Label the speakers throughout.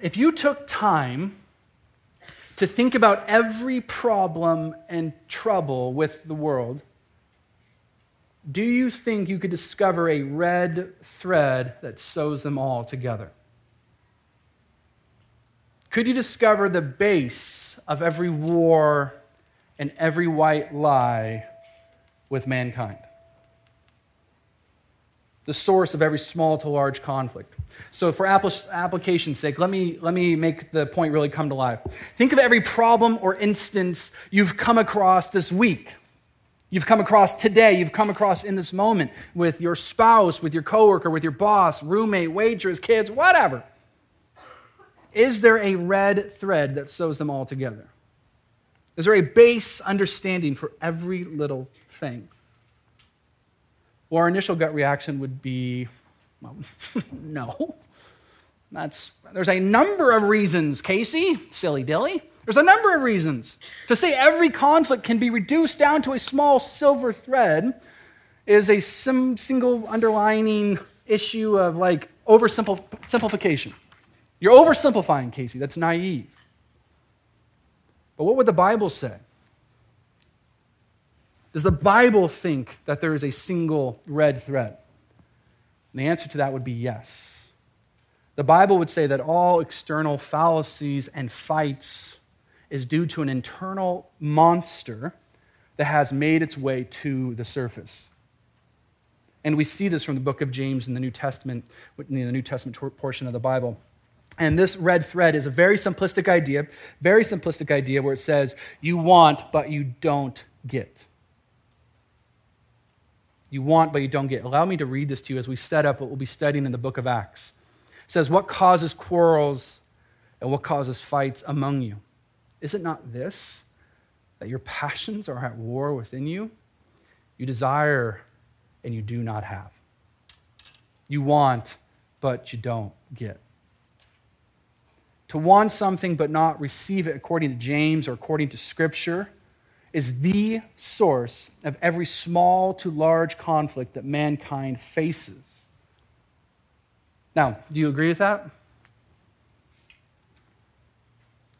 Speaker 1: if you took time to think about every problem and trouble with the world, do you think you could discover a red thread that sews them all together? Could you discover the base of every war and every white lie with mankind? The source of every small to large conflict. So, for application's sake, let me, let me make the point really come to life. Think of every problem or instance you've come across this week. You've come across today, you've come across in this moment with your spouse, with your coworker, with your boss, roommate, waitress, kids, whatever. Is there a red thread that sews them all together? Is there a base understanding for every little thing? Well, our initial gut reaction would be well, no. That's, there's a number of reasons, Casey, silly dilly. There's a number of reasons. To say every conflict can be reduced down to a small silver thread is a sim- single underlining issue of like oversimplification. You're oversimplifying, Casey. That's naive. But what would the Bible say? Does the Bible think that there is a single red thread? And the answer to that would be yes. The Bible would say that all external fallacies and fights is due to an internal monster that has made its way to the surface. And we see this from the book of James in the New Testament, in the New Testament portion of the Bible. And this red thread is a very simplistic idea, very simplistic idea where it says, you want, but you don't get. You want, but you don't get. Allow me to read this to you as we set up what we'll be studying in the book of Acts. It says, What causes quarrels and what causes fights among you? Is it not this, that your passions are at war within you? You desire and you do not have. You want, but you don't get. To want something but not receive it according to James or according to Scripture is the source of every small to large conflict that mankind faces. Now, do you agree with that?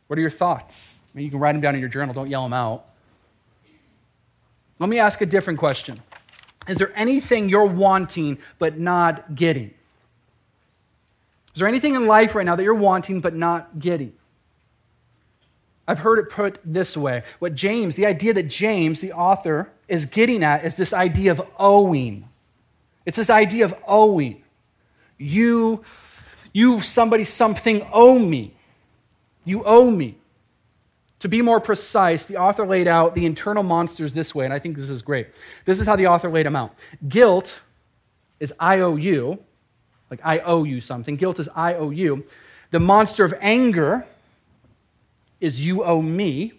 Speaker 1: What are your thoughts? I mean, you can write them down in your journal, don't yell them out. Let me ask a different question Is there anything you're wanting but not getting? Is there anything in life right now that you're wanting but not getting? I've heard it put this way. What James, the idea that James, the author, is getting at is this idea of owing. It's this idea of owing. You, you, somebody, something owe me. You owe me. To be more precise, the author laid out the internal monsters this way, and I think this is great. This is how the author laid them out. Guilt is I owe you, like I owe you something. Guilt is I owe you. The monster of anger is you owe me.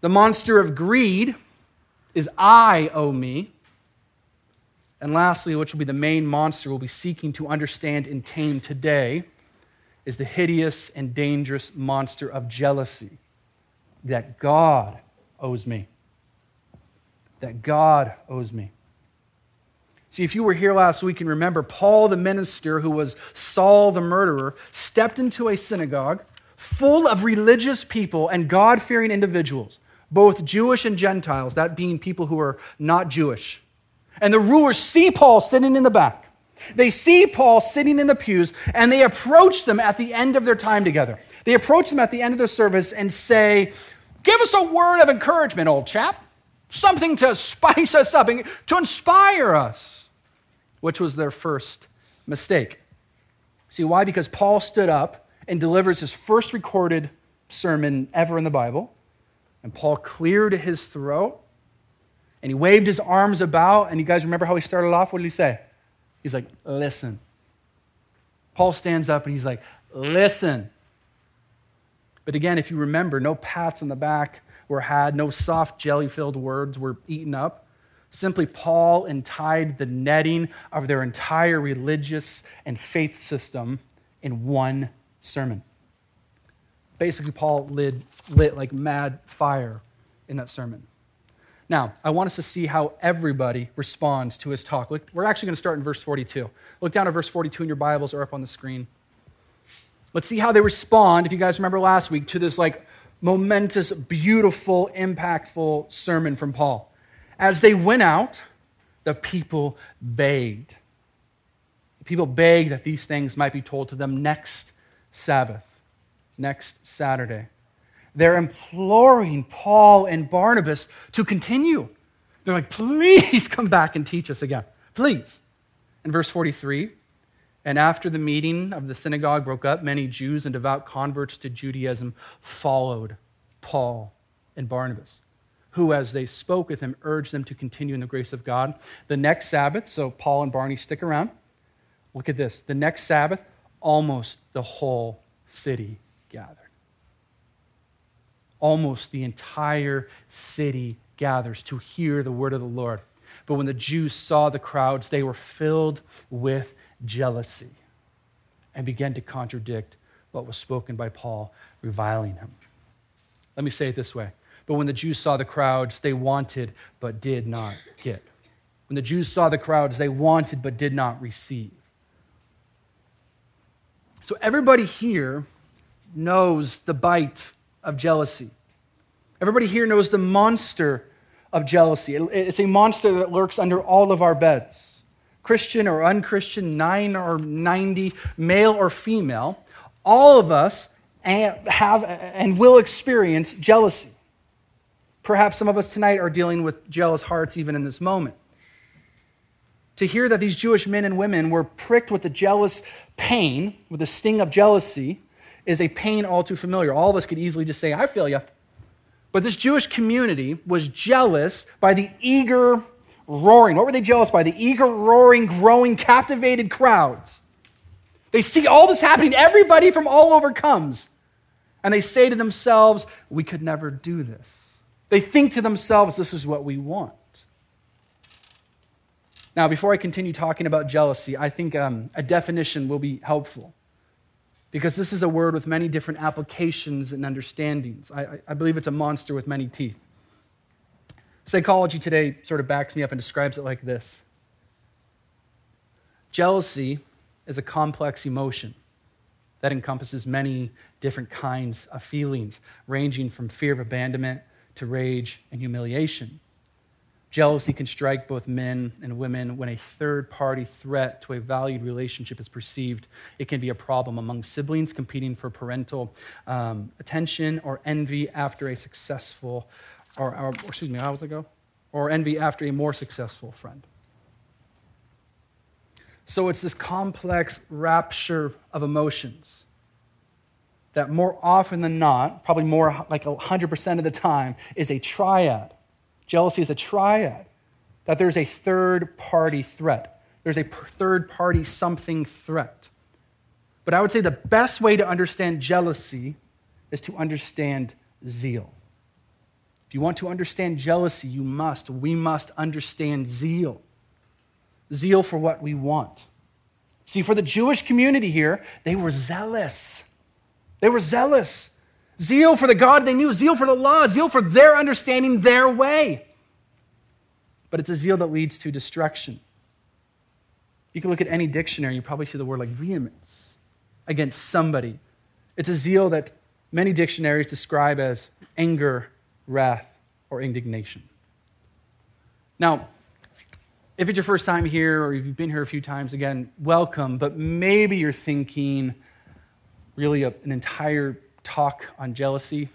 Speaker 1: The monster of greed is I owe me. And lastly, which will be the main monster we'll be seeking to understand and tame today, is the hideous and dangerous monster of jealousy that God owes me. That God owes me. See, if you were here last week and remember, Paul the minister, who was Saul the murderer, stepped into a synagogue full of religious people and God fearing individuals, both Jewish and Gentiles, that being people who are not Jewish. And the rulers see Paul sitting in the back. They see Paul sitting in the pews and they approach them at the end of their time together. They approach them at the end of the service and say, Give us a word of encouragement, old chap. Something to spice us up, to inspire us, which was their first mistake. See why? Because Paul stood up and delivers his first recorded sermon ever in the Bible. And Paul cleared his throat and he waved his arms about. And you guys remember how he started off? What did he say? He's like, Listen. Paul stands up and he's like, Listen. But again, if you remember, no pats on the back were had, no soft jelly filled words were eaten up. Simply, Paul untied the netting of their entire religious and faith system in one sermon. Basically, Paul lit, lit like mad fire in that sermon. Now, I want us to see how everybody responds to his talk. We're actually going to start in verse 42. Look down at verse 42 in your Bibles or up on the screen. Let's see how they respond, if you guys remember last week, to this like momentous, beautiful, impactful sermon from Paul. As they went out, the people begged. The people begged that these things might be told to them next Sabbath, next Saturday. They're imploring Paul and Barnabas to continue. They're like, please come back and teach us again. Please. In verse 43, and after the meeting of the synagogue broke up, many Jews and devout converts to Judaism followed Paul and Barnabas who, as they spoke with him, urged them to continue in the grace of God. The next Sabbath, so Paul and Barney stick around. Look at this. The next Sabbath, almost the whole city gathered. Almost the entire city gathers to hear the word of the Lord. But when the Jews saw the crowds, they were filled with jealousy and began to contradict what was spoken by Paul, reviling him. Let me say it this way but when the Jews saw the crowds, they wanted but did not get. When the Jews saw the crowds, they wanted but did not receive. So everybody here knows the bite of jealousy. Everybody here knows the monster of jealousy. It's a monster that lurks under all of our beds. Christian or unchristian, nine or 90, male or female, all of us have and will experience jealousy. Perhaps some of us tonight are dealing with jealous hearts even in this moment. To hear that these Jewish men and women were pricked with the jealous pain, with the sting of jealousy, is a pain all too familiar. All of us could easily just say, I feel you. But this Jewish community was jealous by the eager roaring. What were they jealous by? The eager, roaring, growing, captivated crowds. They see all this happening. Everybody from all over comes. And they say to themselves, We could never do this. They think to themselves, this is what we want. Now, before I continue talking about jealousy, I think um, a definition will be helpful because this is a word with many different applications and understandings. I, I believe it's a monster with many teeth. Psychology today sort of backs me up and describes it like this Jealousy is a complex emotion that encompasses many different kinds of feelings, ranging from fear of abandonment to rage and humiliation. Jealousy can strike both men and women when a third party threat to a valued relationship is perceived. It can be a problem among siblings competing for parental um, attention or envy after a successful, or, or, excuse me, how was it go? Or envy after a more successful friend. So it's this complex rapture of emotions that more often than not, probably more like 100% of the time, is a triad. Jealousy is a triad, that there's a third party threat. There's a third party something threat. But I would say the best way to understand jealousy is to understand zeal. If you want to understand jealousy, you must, we must understand zeal. Zeal for what we want. See, for the Jewish community here, they were zealous. They were zealous. Zeal for the God they knew, zeal for the law, zeal for their understanding their way. But it's a zeal that leads to destruction. You can look at any dictionary, you probably see the word like vehemence against somebody. It's a zeal that many dictionaries describe as anger, wrath, or indignation. Now, if it's your first time here or if you've been here a few times, again, welcome, but maybe you're thinking, really a, an entire talk on jealousy.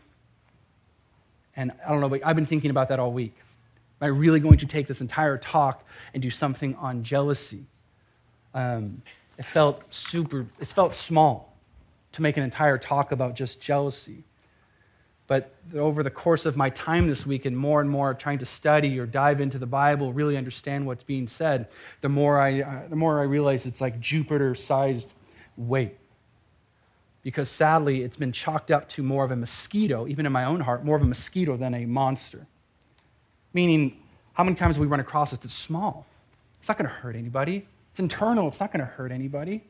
Speaker 1: And I don't know, but I've been thinking about that all week. Am I really going to take this entire talk and do something on jealousy? Um, it felt super, it felt small to make an entire talk about just jealousy. But over the course of my time this week and more and more trying to study or dive into the Bible, really understand what's being said, the more I, uh, the more I realize it's like Jupiter sized weight because sadly it's been chalked up to more of a mosquito, even in my own heart, more of a mosquito than a monster. Meaning, how many times we run across this? It's small. It's not going to hurt anybody. It's internal. It's not going to hurt anybody.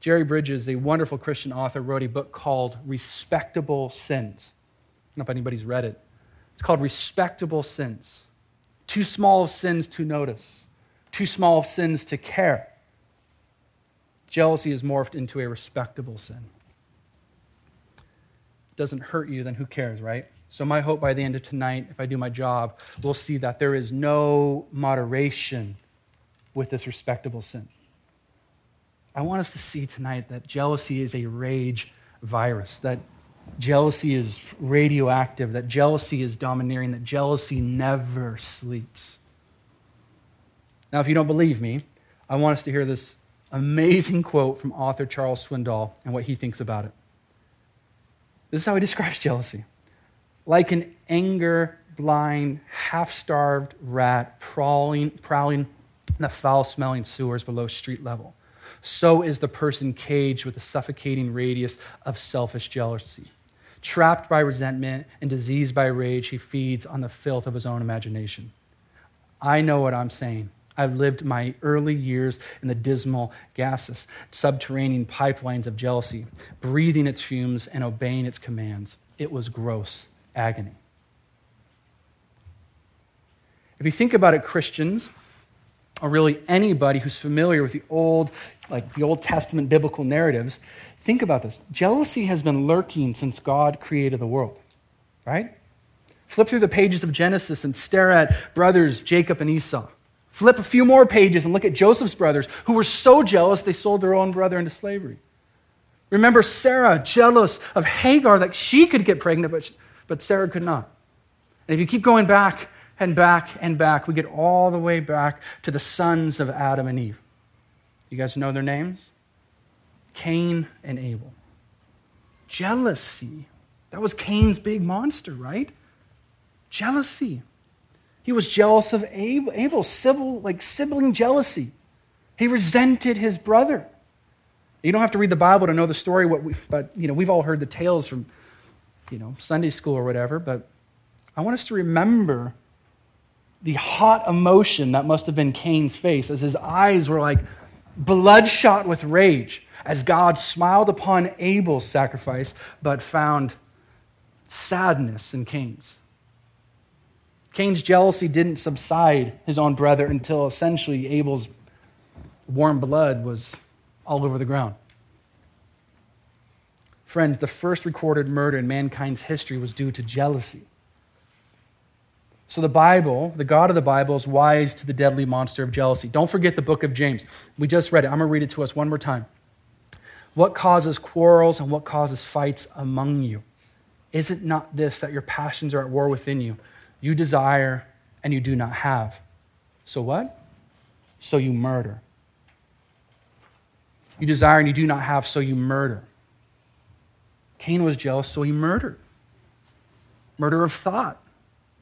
Speaker 1: Jerry Bridges, a wonderful Christian author, wrote a book called Respectable Sins. I don't know if anybody's read it. It's called Respectable Sins. Too small of sins to notice, too small of sins to care. Jealousy is morphed into a respectable sin. It doesn't hurt you, then who cares, right? So, my hope by the end of tonight, if I do my job, we'll see that there is no moderation with this respectable sin. I want us to see tonight that jealousy is a rage virus, that jealousy is radioactive, that jealousy is domineering, that jealousy never sleeps. Now, if you don't believe me, I want us to hear this amazing quote from author Charles Swindoll and what he thinks about it. This is how he describes jealousy like an anger blind, half starved rat prowling, prowling in the foul smelling sewers below street level. So is the person caged with the suffocating radius of selfish jealousy. Trapped by resentment and diseased by rage, he feeds on the filth of his own imagination. I know what I'm saying. I've lived my early years in the dismal, gaseous, subterranean pipelines of jealousy, breathing its fumes and obeying its commands. It was gross agony. If you think about it, Christians, or really anybody who's familiar with the old, like the Old Testament biblical narratives, think about this. Jealousy has been lurking since God created the world, right? Flip through the pages of Genesis and stare at brothers Jacob and Esau. Flip a few more pages and look at Joseph's brothers, who were so jealous they sold their own brother into slavery. Remember Sarah, jealous of Hagar that she could get pregnant, but but Sarah could not. And if you keep going back and back and back, we get all the way back to the sons of Adam and Eve. You guys know their names? Cain and Abel. Jealousy. That was Cain's big monster, right? Jealousy. He was jealous of Abel, Abel sibling, like sibling jealousy. He resented his brother. You don't have to read the Bible to know the story, what we, but you know, we've all heard the tales from you know, Sunday school or whatever, but I want us to remember the hot emotion that must have been Cain's face as his eyes were like bloodshot with rage as God smiled upon Abel's sacrifice but found sadness in Cain's. Cain's jealousy didn't subside his own brother until essentially Abel's warm blood was all over the ground. Friends, the first recorded murder in mankind's history was due to jealousy. So the Bible, the God of the Bible, is wise to the deadly monster of jealousy. Don't forget the book of James. We just read it. I'm going to read it to us one more time. What causes quarrels and what causes fights among you? Is it not this that your passions are at war within you? You desire and you do not have. So what? So you murder. You desire and you do not have, so you murder. Cain was jealous, so he murdered. Murder of thought.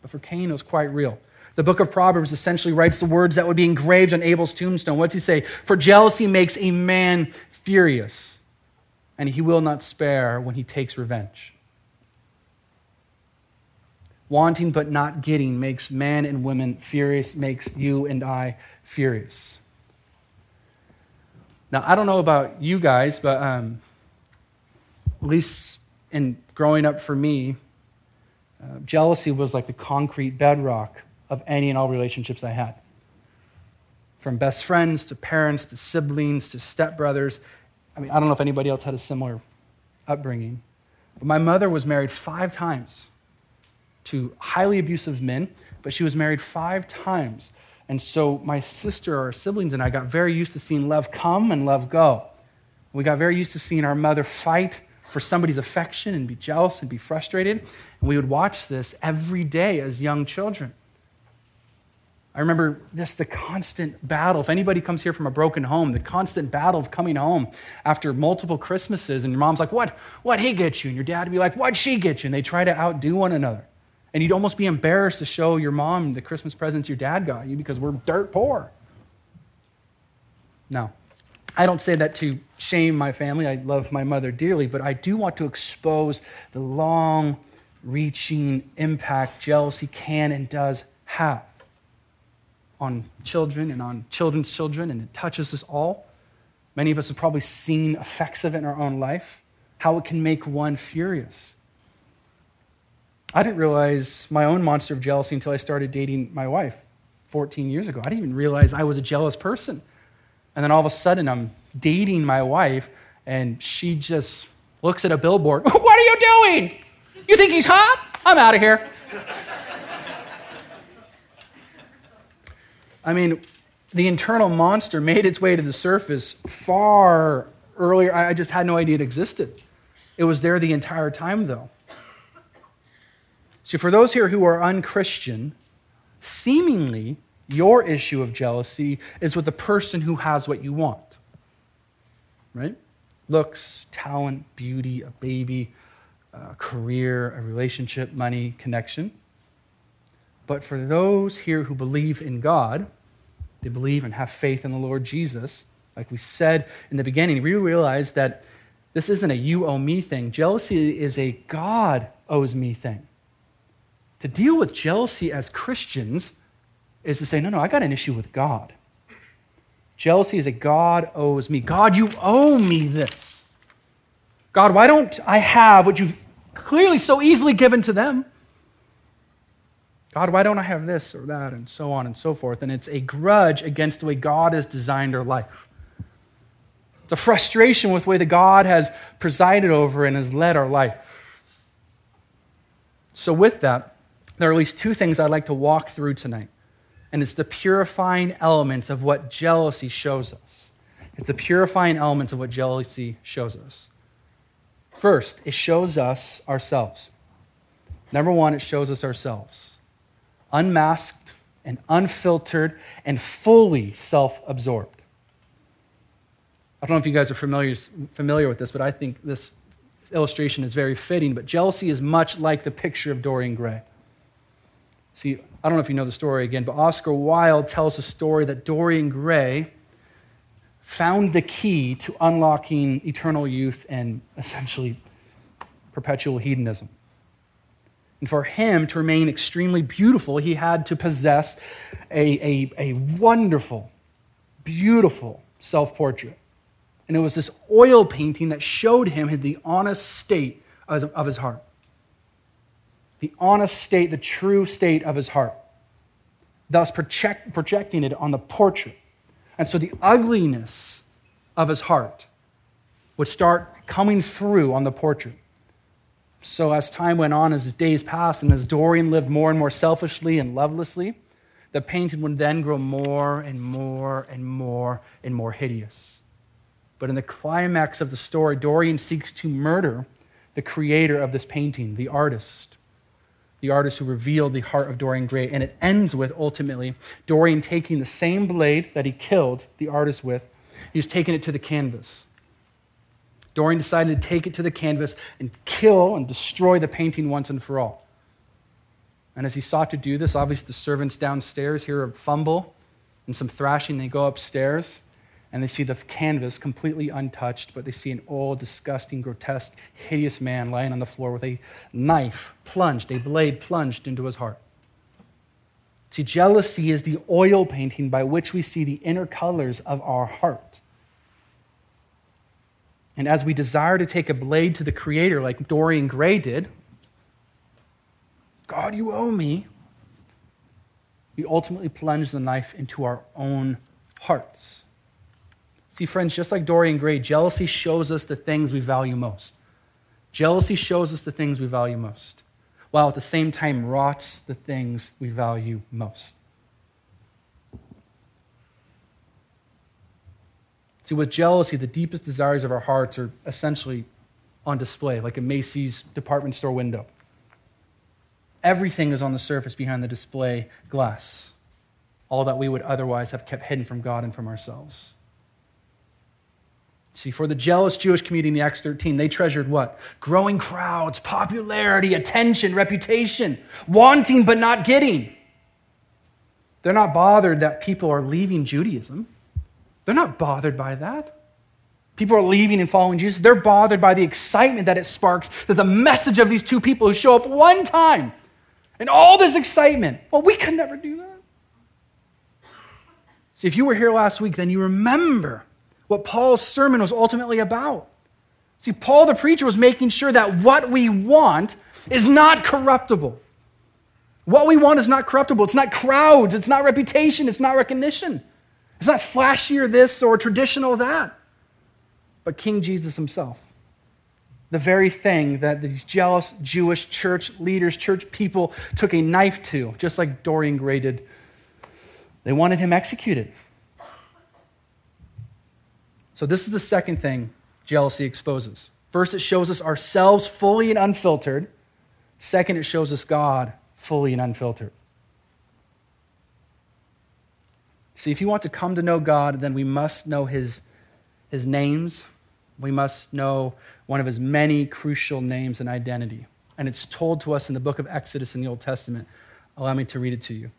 Speaker 1: But for Cain, it was quite real. The book of Proverbs essentially writes the words that would be engraved on Abel's tombstone. What's he say? For jealousy makes a man furious, and he will not spare when he takes revenge. Wanting but not getting makes man and women furious, makes you and I furious. Now, I don't know about you guys, but um, at least in growing up for me, uh, jealousy was like the concrete bedrock of any and all relationships I had. From best friends to parents to siblings to stepbrothers. I mean, I don't know if anybody else had a similar upbringing. But my mother was married five times to highly abusive men, but she was married five times. And so my sister or siblings and I got very used to seeing love come and love go. We got very used to seeing our mother fight for somebody's affection and be jealous and be frustrated. And we would watch this every day as young children. I remember this the constant battle. If anybody comes here from a broken home, the constant battle of coming home after multiple Christmases, and your mom's like, What? What he get you? And your dad would be like, What'd she get you? And they try to outdo one another. And you'd almost be embarrassed to show your mom the Christmas presents your dad got you because we're dirt poor. No. I don't say that to shame my family. I love my mother dearly, but I do want to expose the long reaching impact jealousy can and does have on children and on children's children, and it touches us all. Many of us have probably seen effects of it in our own life, how it can make one furious. I didn't realize my own monster of jealousy until I started dating my wife 14 years ago. I didn't even realize I was a jealous person. And then all of a sudden, I'm dating my wife, and she just looks at a billboard. what are you doing? You think he's hot? I'm out of here. I mean, the internal monster made its way to the surface far earlier. I just had no idea it existed. It was there the entire time, though. See, for those here who are unchristian, seemingly your issue of jealousy is with the person who has what you want. Right? Looks, talent, beauty, a baby, a career, a relationship, money, connection. But for those here who believe in God, they believe and have faith in the Lord Jesus, like we said in the beginning, we realize that this isn't a you owe me thing. Jealousy is a God owes me thing. To deal with jealousy as Christians is to say, no, no, I got an issue with God. Jealousy is that God owes me. God, you owe me this. God, why don't I have what you've clearly so easily given to them? God, why don't I have this or that, and so on and so forth? And it's a grudge against the way God has designed our life. It's a frustration with the way that God has presided over and has led our life. So, with that, there are at least two things I'd like to walk through tonight. And it's the purifying elements of what jealousy shows us. It's the purifying elements of what jealousy shows us. First, it shows us ourselves. Number one, it shows us ourselves unmasked and unfiltered and fully self absorbed. I don't know if you guys are familiar, familiar with this, but I think this illustration is very fitting. But jealousy is much like the picture of Dorian Gray. See, I don't know if you know the story again, but Oscar Wilde tells a story that Dorian Gray found the key to unlocking eternal youth and essentially perpetual hedonism. And for him to remain extremely beautiful, he had to possess a, a, a wonderful, beautiful self portrait. And it was this oil painting that showed him the honest state of, of his heart. The honest state, the true state of his heart. Thus, project, projecting it on the portrait. And so the ugliness of his heart would start coming through on the portrait. So, as time went on, as days passed, and as Dorian lived more and more selfishly and lovelessly, the painting would then grow more and more and more and more hideous. But in the climax of the story, Dorian seeks to murder the creator of this painting, the artist, the artist who revealed the heart of Dorian Gray. And it ends with ultimately Dorian taking the same blade that he killed the artist with, he's taking it to the canvas. Dorian decided to take it to the canvas and kill and destroy the painting once and for all. And as he sought to do this, obviously the servants downstairs hear a fumble and some thrashing. They go upstairs and they see the canvas completely untouched, but they see an old, disgusting, grotesque, hideous man lying on the floor with a knife plunged, a blade plunged into his heart. See, jealousy is the oil painting by which we see the inner colors of our heart. And as we desire to take a blade to the Creator, like Dorian Gray did, God, you owe me, we ultimately plunge the knife into our own hearts. See, friends, just like Dorian Gray, jealousy shows us the things we value most. Jealousy shows us the things we value most, while at the same time rots the things we value most. See, with jealousy, the deepest desires of our hearts are essentially on display, like a Macy's department store window. Everything is on the surface behind the display glass, all that we would otherwise have kept hidden from God and from ourselves. See, for the jealous Jewish community in Acts 13, they treasured what? Growing crowds, popularity, attention, reputation, wanting but not getting. They're not bothered that people are leaving Judaism. They're not bothered by that. People are leaving and following Jesus. They're bothered by the excitement that it sparks, that the message of these two people who show up one time and all this excitement. Well, we could never do that. See, if you were here last week, then you remember what Paul's sermon was ultimately about. See, Paul the preacher was making sure that what we want is not corruptible. What we want is not corruptible. It's not crowds. It's not reputation. It's not recognition. It's not flashier this or traditional that. but King Jesus himself. The very thing that these jealous Jewish church leaders, church people took a knife to, just like Dorian Gray did. They wanted him executed. So, this is the second thing jealousy exposes. First, it shows us ourselves fully and unfiltered. Second, it shows us God fully and unfiltered. See, if you want to come to know God, then we must know his, his names. We must know one of his many crucial names and identity. And it's told to us in the book of Exodus in the Old Testament. Allow me to read it to you.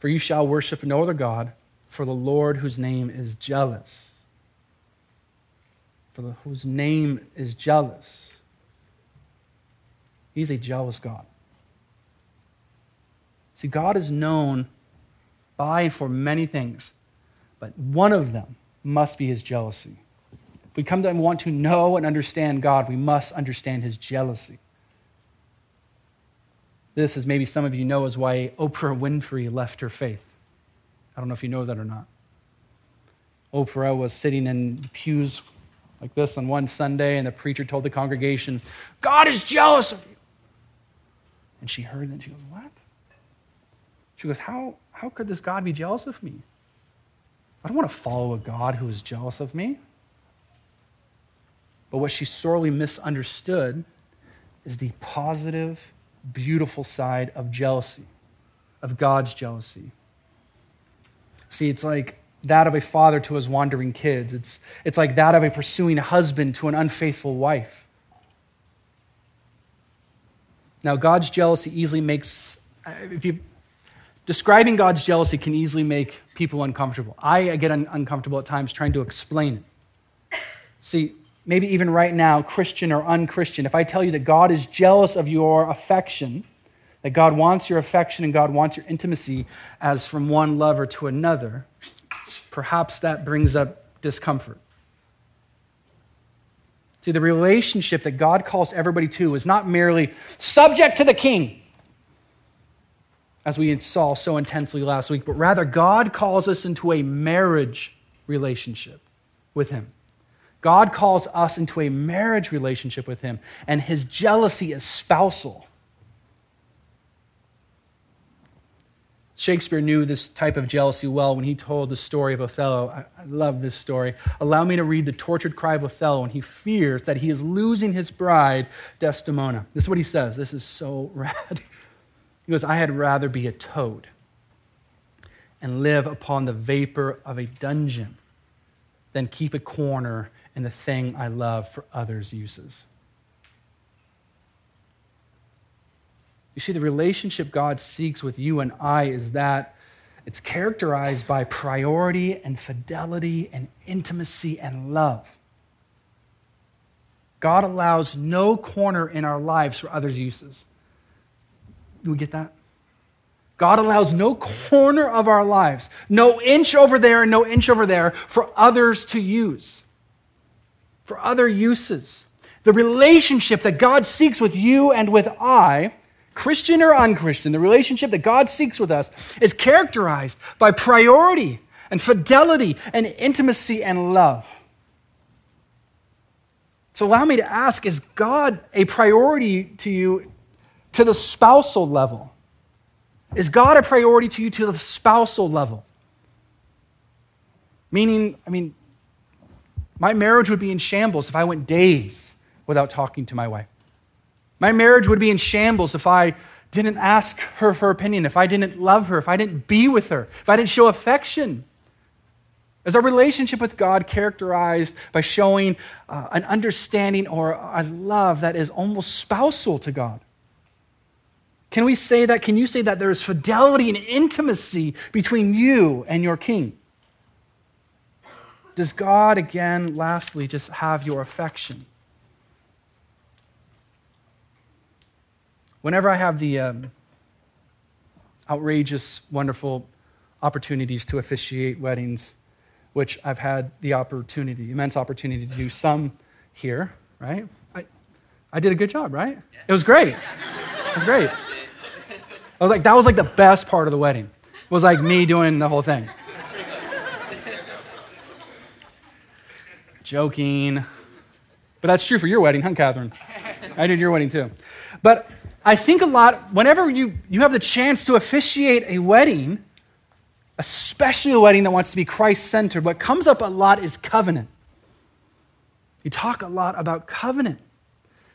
Speaker 1: For you shall worship no other God, for the Lord whose name is jealous. For the, whose name is jealous. He's a jealous God. See, God is known by and for many things, but one of them must be his jealousy. If we come to and want to know and understand God, we must understand his jealousy. This, as maybe some of you know, is why Oprah Winfrey left her faith. I don't know if you know that or not. Oprah was sitting in pews like this on one Sunday, and the preacher told the congregation, God is jealous of you. And she heard that. And she goes, What? She goes, How, how could this God be jealous of me? I don't want to follow a God who is jealous of me. But what she sorely misunderstood is the positive, beautiful side of jealousy, of God's jealousy. See, it's like that of a father to his wandering kids, it's, it's like that of a pursuing husband to an unfaithful wife. Now, God's jealousy easily makes, uh, if you describing God's jealousy can easily make people uncomfortable. I get un- uncomfortable at times trying to explain it. See, maybe even right now, Christian or unchristian, if I tell you that God is jealous of your affection, that God wants your affection and God wants your intimacy as from one lover to another, perhaps that brings up discomfort. See, the relationship that God calls everybody to is not merely subject to the king as we saw so intensely last week, but rather God calls us into a marriage relationship with Him. God calls us into a marriage relationship with Him, and His jealousy is spousal. Shakespeare knew this type of jealousy well when he told the story of Othello. I, I, love this story. Allow me to read the tortured cry of Othello when he fears that he is losing his bride, Desdemona. This is what he says. This is so rad. He goes, I had rather be a toad and live upon the vapor of a dungeon than keep a corner in the thing I love for others' uses. You see, the relationship God seeks with you and I is that it's characterized by priority and fidelity and intimacy and love. God allows no corner in our lives for others' uses. Do we get that? God allows no corner of our lives, no inch over there and no inch over there for others to use, for other uses. The relationship that God seeks with you and with I, Christian or unchristian, the relationship that God seeks with us is characterized by priority and fidelity and intimacy and love. So allow me to ask is God a priority to you to the spousal level? Is God a priority to you to the spousal level? Meaning, I mean, my marriage would be in shambles if I went days without talking to my wife. My marriage would be in shambles if I didn't ask her for opinion, if I didn't love her, if I didn't be with her, if I didn't show affection. Is our relationship with God characterized by showing uh, an understanding or a love that is almost spousal to God? Can we say that? Can you say that there is fidelity and intimacy between you and your king? Does God, again, lastly, just have your affection? Whenever I have the um, outrageous, wonderful opportunities to officiate weddings, which I've had the opportunity, immense opportunity to do some here, right? I, I did a good job, right? Yeah. It was great. It was great. I was like, that was like the best part of the wedding. It was like me doing the whole thing. Joking. But that's true for your wedding, huh, Catherine? I did your wedding too. But I think a lot, whenever you, you have the chance to officiate a wedding, especially a wedding that wants to be Christ centered, what comes up a lot is covenant. You talk a lot about covenant.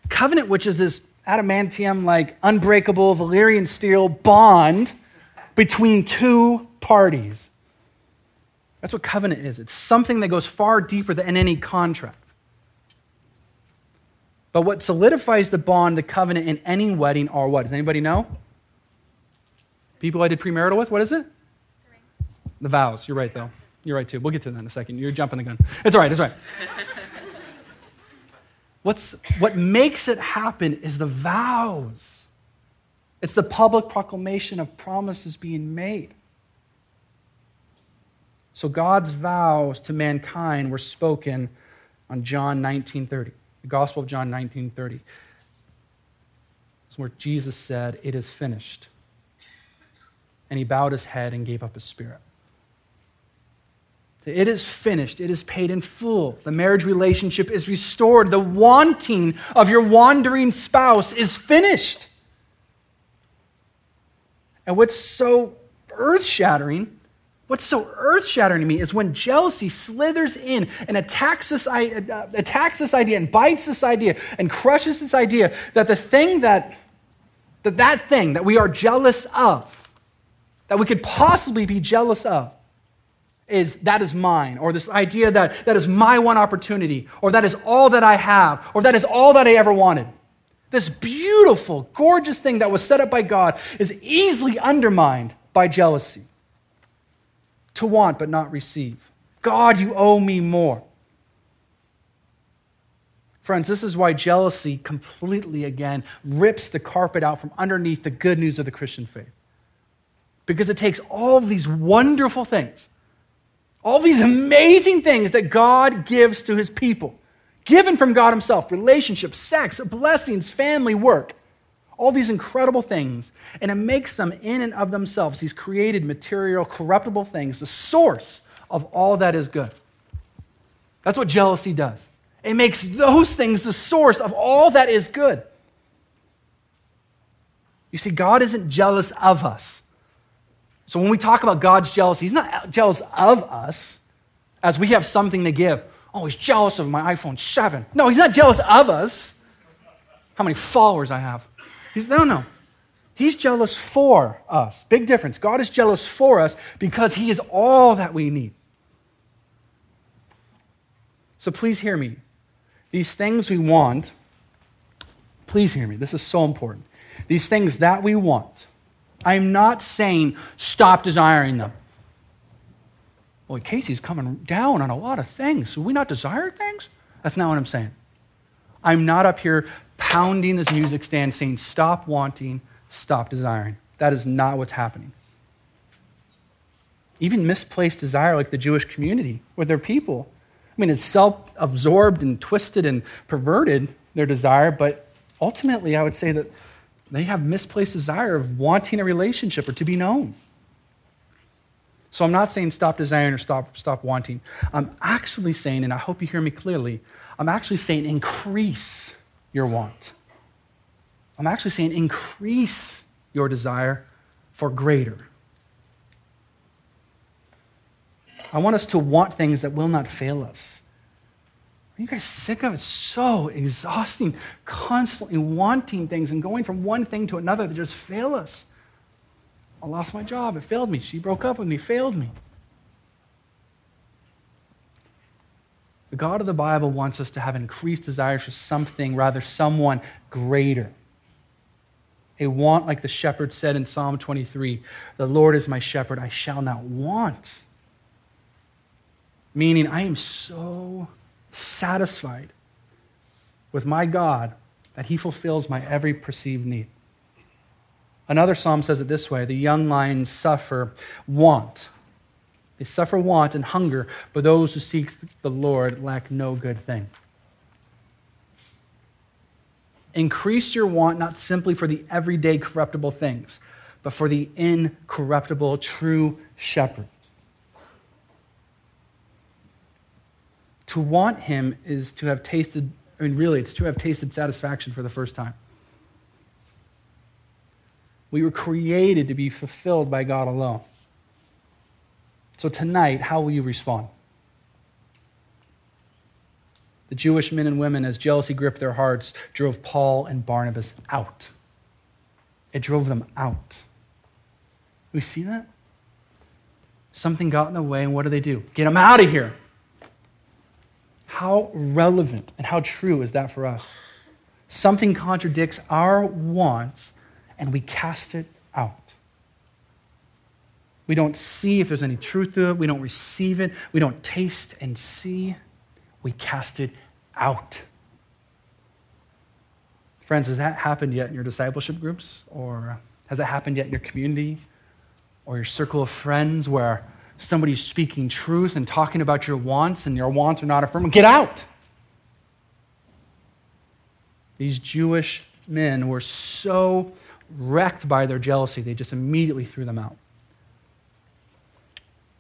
Speaker 1: Covenant, which is this adamantium like unbreakable Valyrian steel bond between two parties. That's what covenant is. It's something that goes far deeper than any contract. But what solidifies the bond, the covenant in any wedding are what? Does anybody know? People I did premarital with? What is it? The vows. You're right, though. You're right, too. We'll get to that in a second. You're jumping the gun. It's all right. It's all right. What's, what makes it happen is the vows. It's the public proclamation of promises being made. So God's vows to mankind were spoken on John 19:30. The Gospel of John 19:30. It's where Jesus said, "It is finished." And he bowed his head and gave up his spirit. It is finished. It is paid in full. The marriage relationship is restored. The wanting of your wandering spouse is finished. And what's so earth shattering, what's so earth shattering to me is when jealousy slithers in and attacks this, uh, attacks this idea and bites this idea and crushes this idea that the thing that, that that thing that we are jealous of, that we could possibly be jealous of, is that is mine, or this idea that that is my one opportunity, or that is all that I have, or that is all that I ever wanted. This beautiful, gorgeous thing that was set up by God is easily undermined by jealousy. To want but not receive. God, you owe me more. Friends, this is why jealousy completely again rips the carpet out from underneath the good news of the Christian faith. Because it takes all these wonderful things all these amazing things that God gives to his people, given from God himself relationships, sex, blessings, family, work. All these incredible things. And it makes them, in and of themselves, these created material, corruptible things, the source of all that is good. That's what jealousy does. It makes those things the source of all that is good. You see, God isn't jealous of us. So when we talk about God's jealousy, He's not jealous of us as we have something to give. Oh, He's jealous of my iPhone 7. No, He's not jealous of us. How many followers I have. He's, no, no. He's jealous for us. Big difference. God is jealous for us because He is all that we need. So please hear me. These things we want, please hear me. This is so important. These things that we want I'm not saying stop desiring them. Well, Casey's coming down on a lot of things. Do we not desire things? That's not what I'm saying. I'm not up here pounding this music stand saying stop wanting, stop desiring. That is not what's happening. Even misplaced desire, like the Jewish community with their people. I mean, it's self absorbed and twisted and perverted, their desire, but ultimately, I would say that they have misplaced desire of wanting a relationship or to be known. So I'm not saying stop desiring or stop, stop wanting. I'm actually saying, and I hope you hear me clearly, I'm actually saying increase your want. I'm actually saying increase your desire for greater. I want us to want things that will not fail us. Are you guys sick of it? It's so exhausting, constantly wanting things and going from one thing to another that just fail us. I lost my job. It failed me. She broke up with me, failed me. The God of the Bible wants us to have increased desires for something, rather, someone greater. A want, like the shepherd said in Psalm 23 The Lord is my shepherd, I shall not want. Meaning, I am so satisfied with my God that he fulfills my every perceived need. Another psalm says it this way the young lions suffer want. They suffer want and hunger, but those who seek the Lord lack no good thing. Increase your want not simply for the everyday corruptible things, but for the incorruptible true shepherd. To want him is to have tasted, I mean, really, it's to have tasted satisfaction for the first time. We were created to be fulfilled by God alone. So tonight, how will you respond? The Jewish men and women, as jealousy gripped their hearts, drove Paul and Barnabas out. It drove them out. We see that? Something got in the way, and what do they do? Get them out of here. How relevant and how true is that for us? Something contradicts our wants, and we cast it out. We don't see if there's any truth to it. We don't receive it. We don't taste and see. We cast it out. Friends, has that happened yet in your discipleship groups? Or has it happened yet in your community or your circle of friends where somebody's speaking truth and talking about your wants and your wants are not affirmed? Get out! These Jewish men were so wrecked by their jealousy, they just immediately threw them out.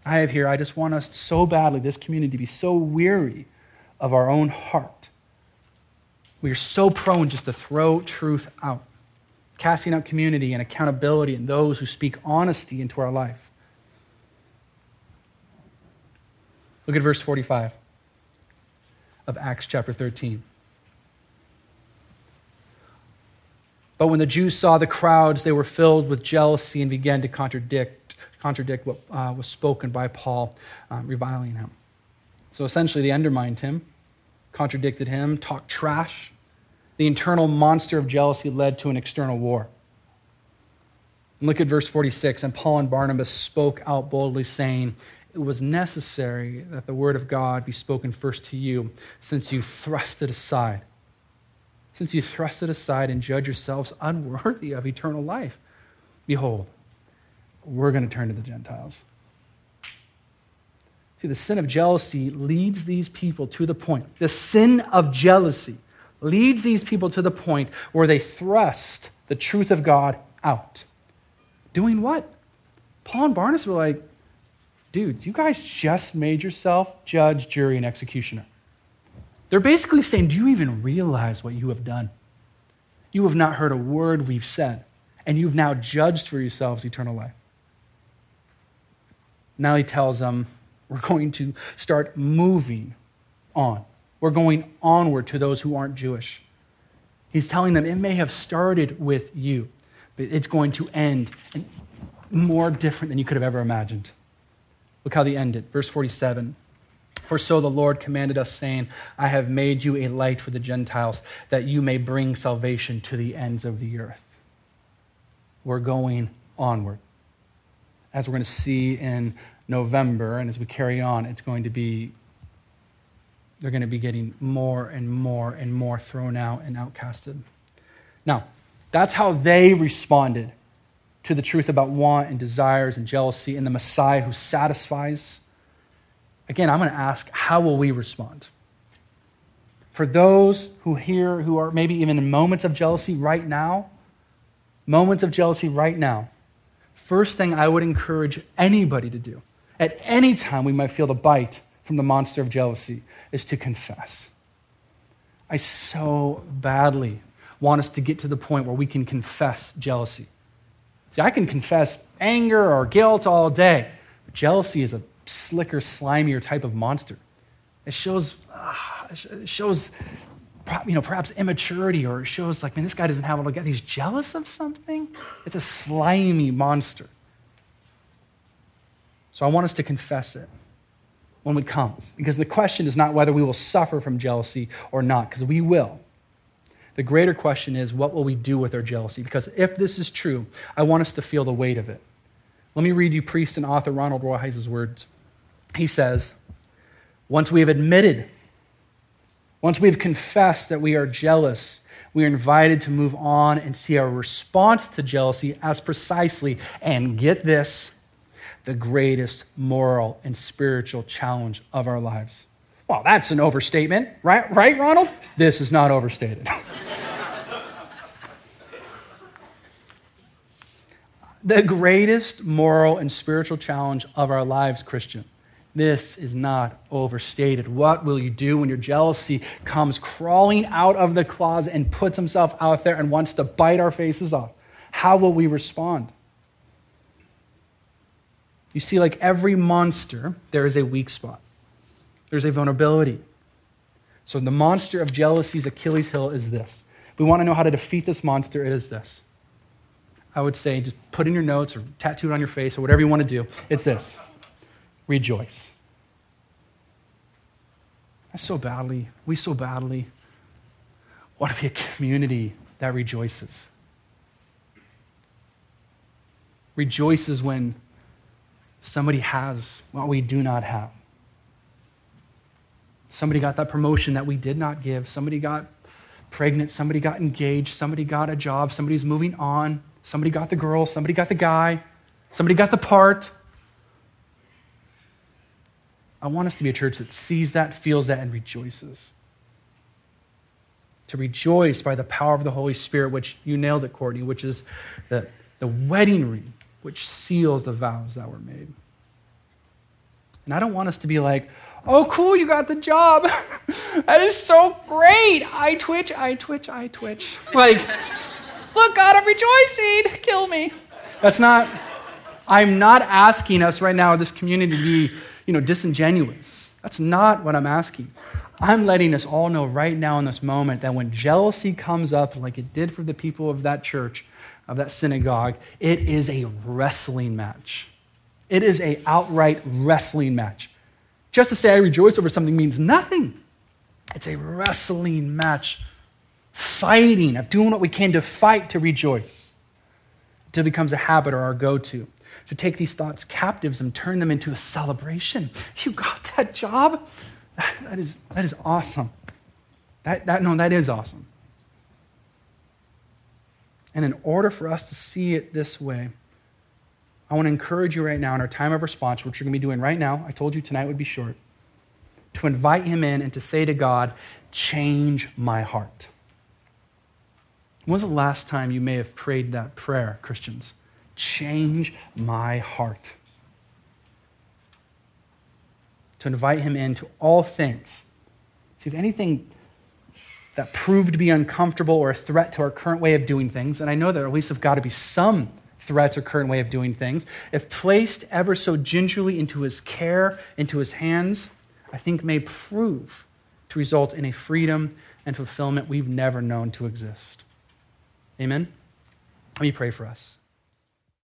Speaker 1: I have here, I just want us so badly, this community, to be so weary of our own heart. We are so prone just to throw truth out, casting out community and accountability and those who speak honesty into our life. Look at verse 45 of Acts chapter 13. But when the Jews saw the crowds, they were filled with jealousy and began to contradict, contradict what uh, was spoken by Paul, um, reviling him. So essentially, they undermined him contradicted him, talked trash. The internal monster of jealousy led to an external war. And look at verse 46. And Paul and Barnabas spoke out boldly, saying, It was necessary that the word of God be spoken first to you, since you thrust it aside. Since you thrust it aside and judge yourselves unworthy of eternal life. Behold, we're going to turn to the Gentiles. See, the sin of jealousy leads these people to the point, the sin of jealousy leads these people to the point where they thrust the truth of God out. Doing what? Paul and Barnabas were like, dude, you guys just made yourself judge, jury, and executioner. They're basically saying, do you even realize what you have done? You have not heard a word we've said, and you've now judged for yourselves eternal life. Now he tells them, we're going to start moving on. We're going onward to those who aren't Jewish. He's telling them it may have started with you, but it's going to end more different than you could have ever imagined. Look how they ended. Verse 47. For so the Lord commanded us, saying, I have made you a light for the Gentiles, that you may bring salvation to the ends of the earth. We're going onward. As we're going to see in November, and as we carry on, it's going to be, they're going to be getting more and more and more thrown out and outcasted. Now, that's how they responded to the truth about want and desires and jealousy and the Messiah who satisfies. Again, I'm going to ask, how will we respond? For those who hear, who are maybe even in moments of jealousy right now, moments of jealousy right now, first thing I would encourage anybody to do at any time we might feel the bite from the monster of jealousy is to confess. I so badly want us to get to the point where we can confess jealousy. See, I can confess anger or guilt all day, but jealousy is a slicker, slimier type of monster. It shows, uh, it shows you know, perhaps immaturity, or it shows like, man, this guy doesn't have it all together. He's jealous of something. It's a slimy monster. So I want us to confess it when it comes. Because the question is not whether we will suffer from jealousy or not, because we will. The greater question is, what will we do with our jealousy? Because if this is true, I want us to feel the weight of it. Let me read you priest and author Ronald Rolheiser's words. He says, Once we have admitted, once we have confessed that we are jealous, we are invited to move on and see our response to jealousy as precisely, and get this, the greatest moral and spiritual challenge of our lives. Well, that's an overstatement, right, right Ronald? This is not overstated. the greatest moral and spiritual challenge of our lives, Christian, This is not overstated. What will you do when your jealousy comes crawling out of the closet and puts himself out there and wants to bite our faces off? How will we respond? You see, like every monster, there is a weak spot, there's a vulnerability. So, the monster of jealousy's Achilles' heel is this. If we want to know how to defeat this monster, it is this. I would say just put in your notes or tattoo it on your face or whatever you want to do. It's this rejoice. I so badly, we so badly want to be a community that rejoices. Rejoices when somebody has what we do not have. Somebody got that promotion that we did not give. Somebody got pregnant. Somebody got engaged. Somebody got a job. Somebody's moving on. Somebody got the girl. Somebody got the guy. Somebody got the part. I want us to be a church that sees that, feels that, and rejoices. To rejoice by the power of the Holy Spirit, which you nailed it, Courtney, which is the, the wedding ring, which seals the vows that were made. And I don't want us to be like, oh, cool, you got the job. that is so great. I twitch, I twitch, I twitch. Like, look, God, I'm rejoicing. Kill me. That's not, I'm not asking us right now, this community, to be you know, disingenuous. That's not what I'm asking. I'm letting us all know right now in this moment that when jealousy comes up, like it did for the people of that church, of that synagogue, it is a wrestling match. It is a outright wrestling match. Just to say I rejoice over something means nothing. It's a wrestling match, fighting, of doing what we can to fight to rejoice, until it becomes a habit or our go to to take these thoughts captives and turn them into a celebration. You got that job? that, that is, that is awesome. That, that, no, that is awesome. And in order for us to see it this way, I want to encourage you right now in our time of response, which we're going to be doing right now. I told you tonight would be short. To invite him in and to say to God, change my heart. When was the last time you may have prayed that prayer, Christians? Change my heart. To invite him into all things. See, if anything that proved to be uncomfortable or a threat to our current way of doing things, and I know there at least have got to be some threats or current way of doing things, if placed ever so gingerly into his care, into his hands, I think may prove to result in a freedom and fulfillment we've never known to exist. Amen? Let me pray for us.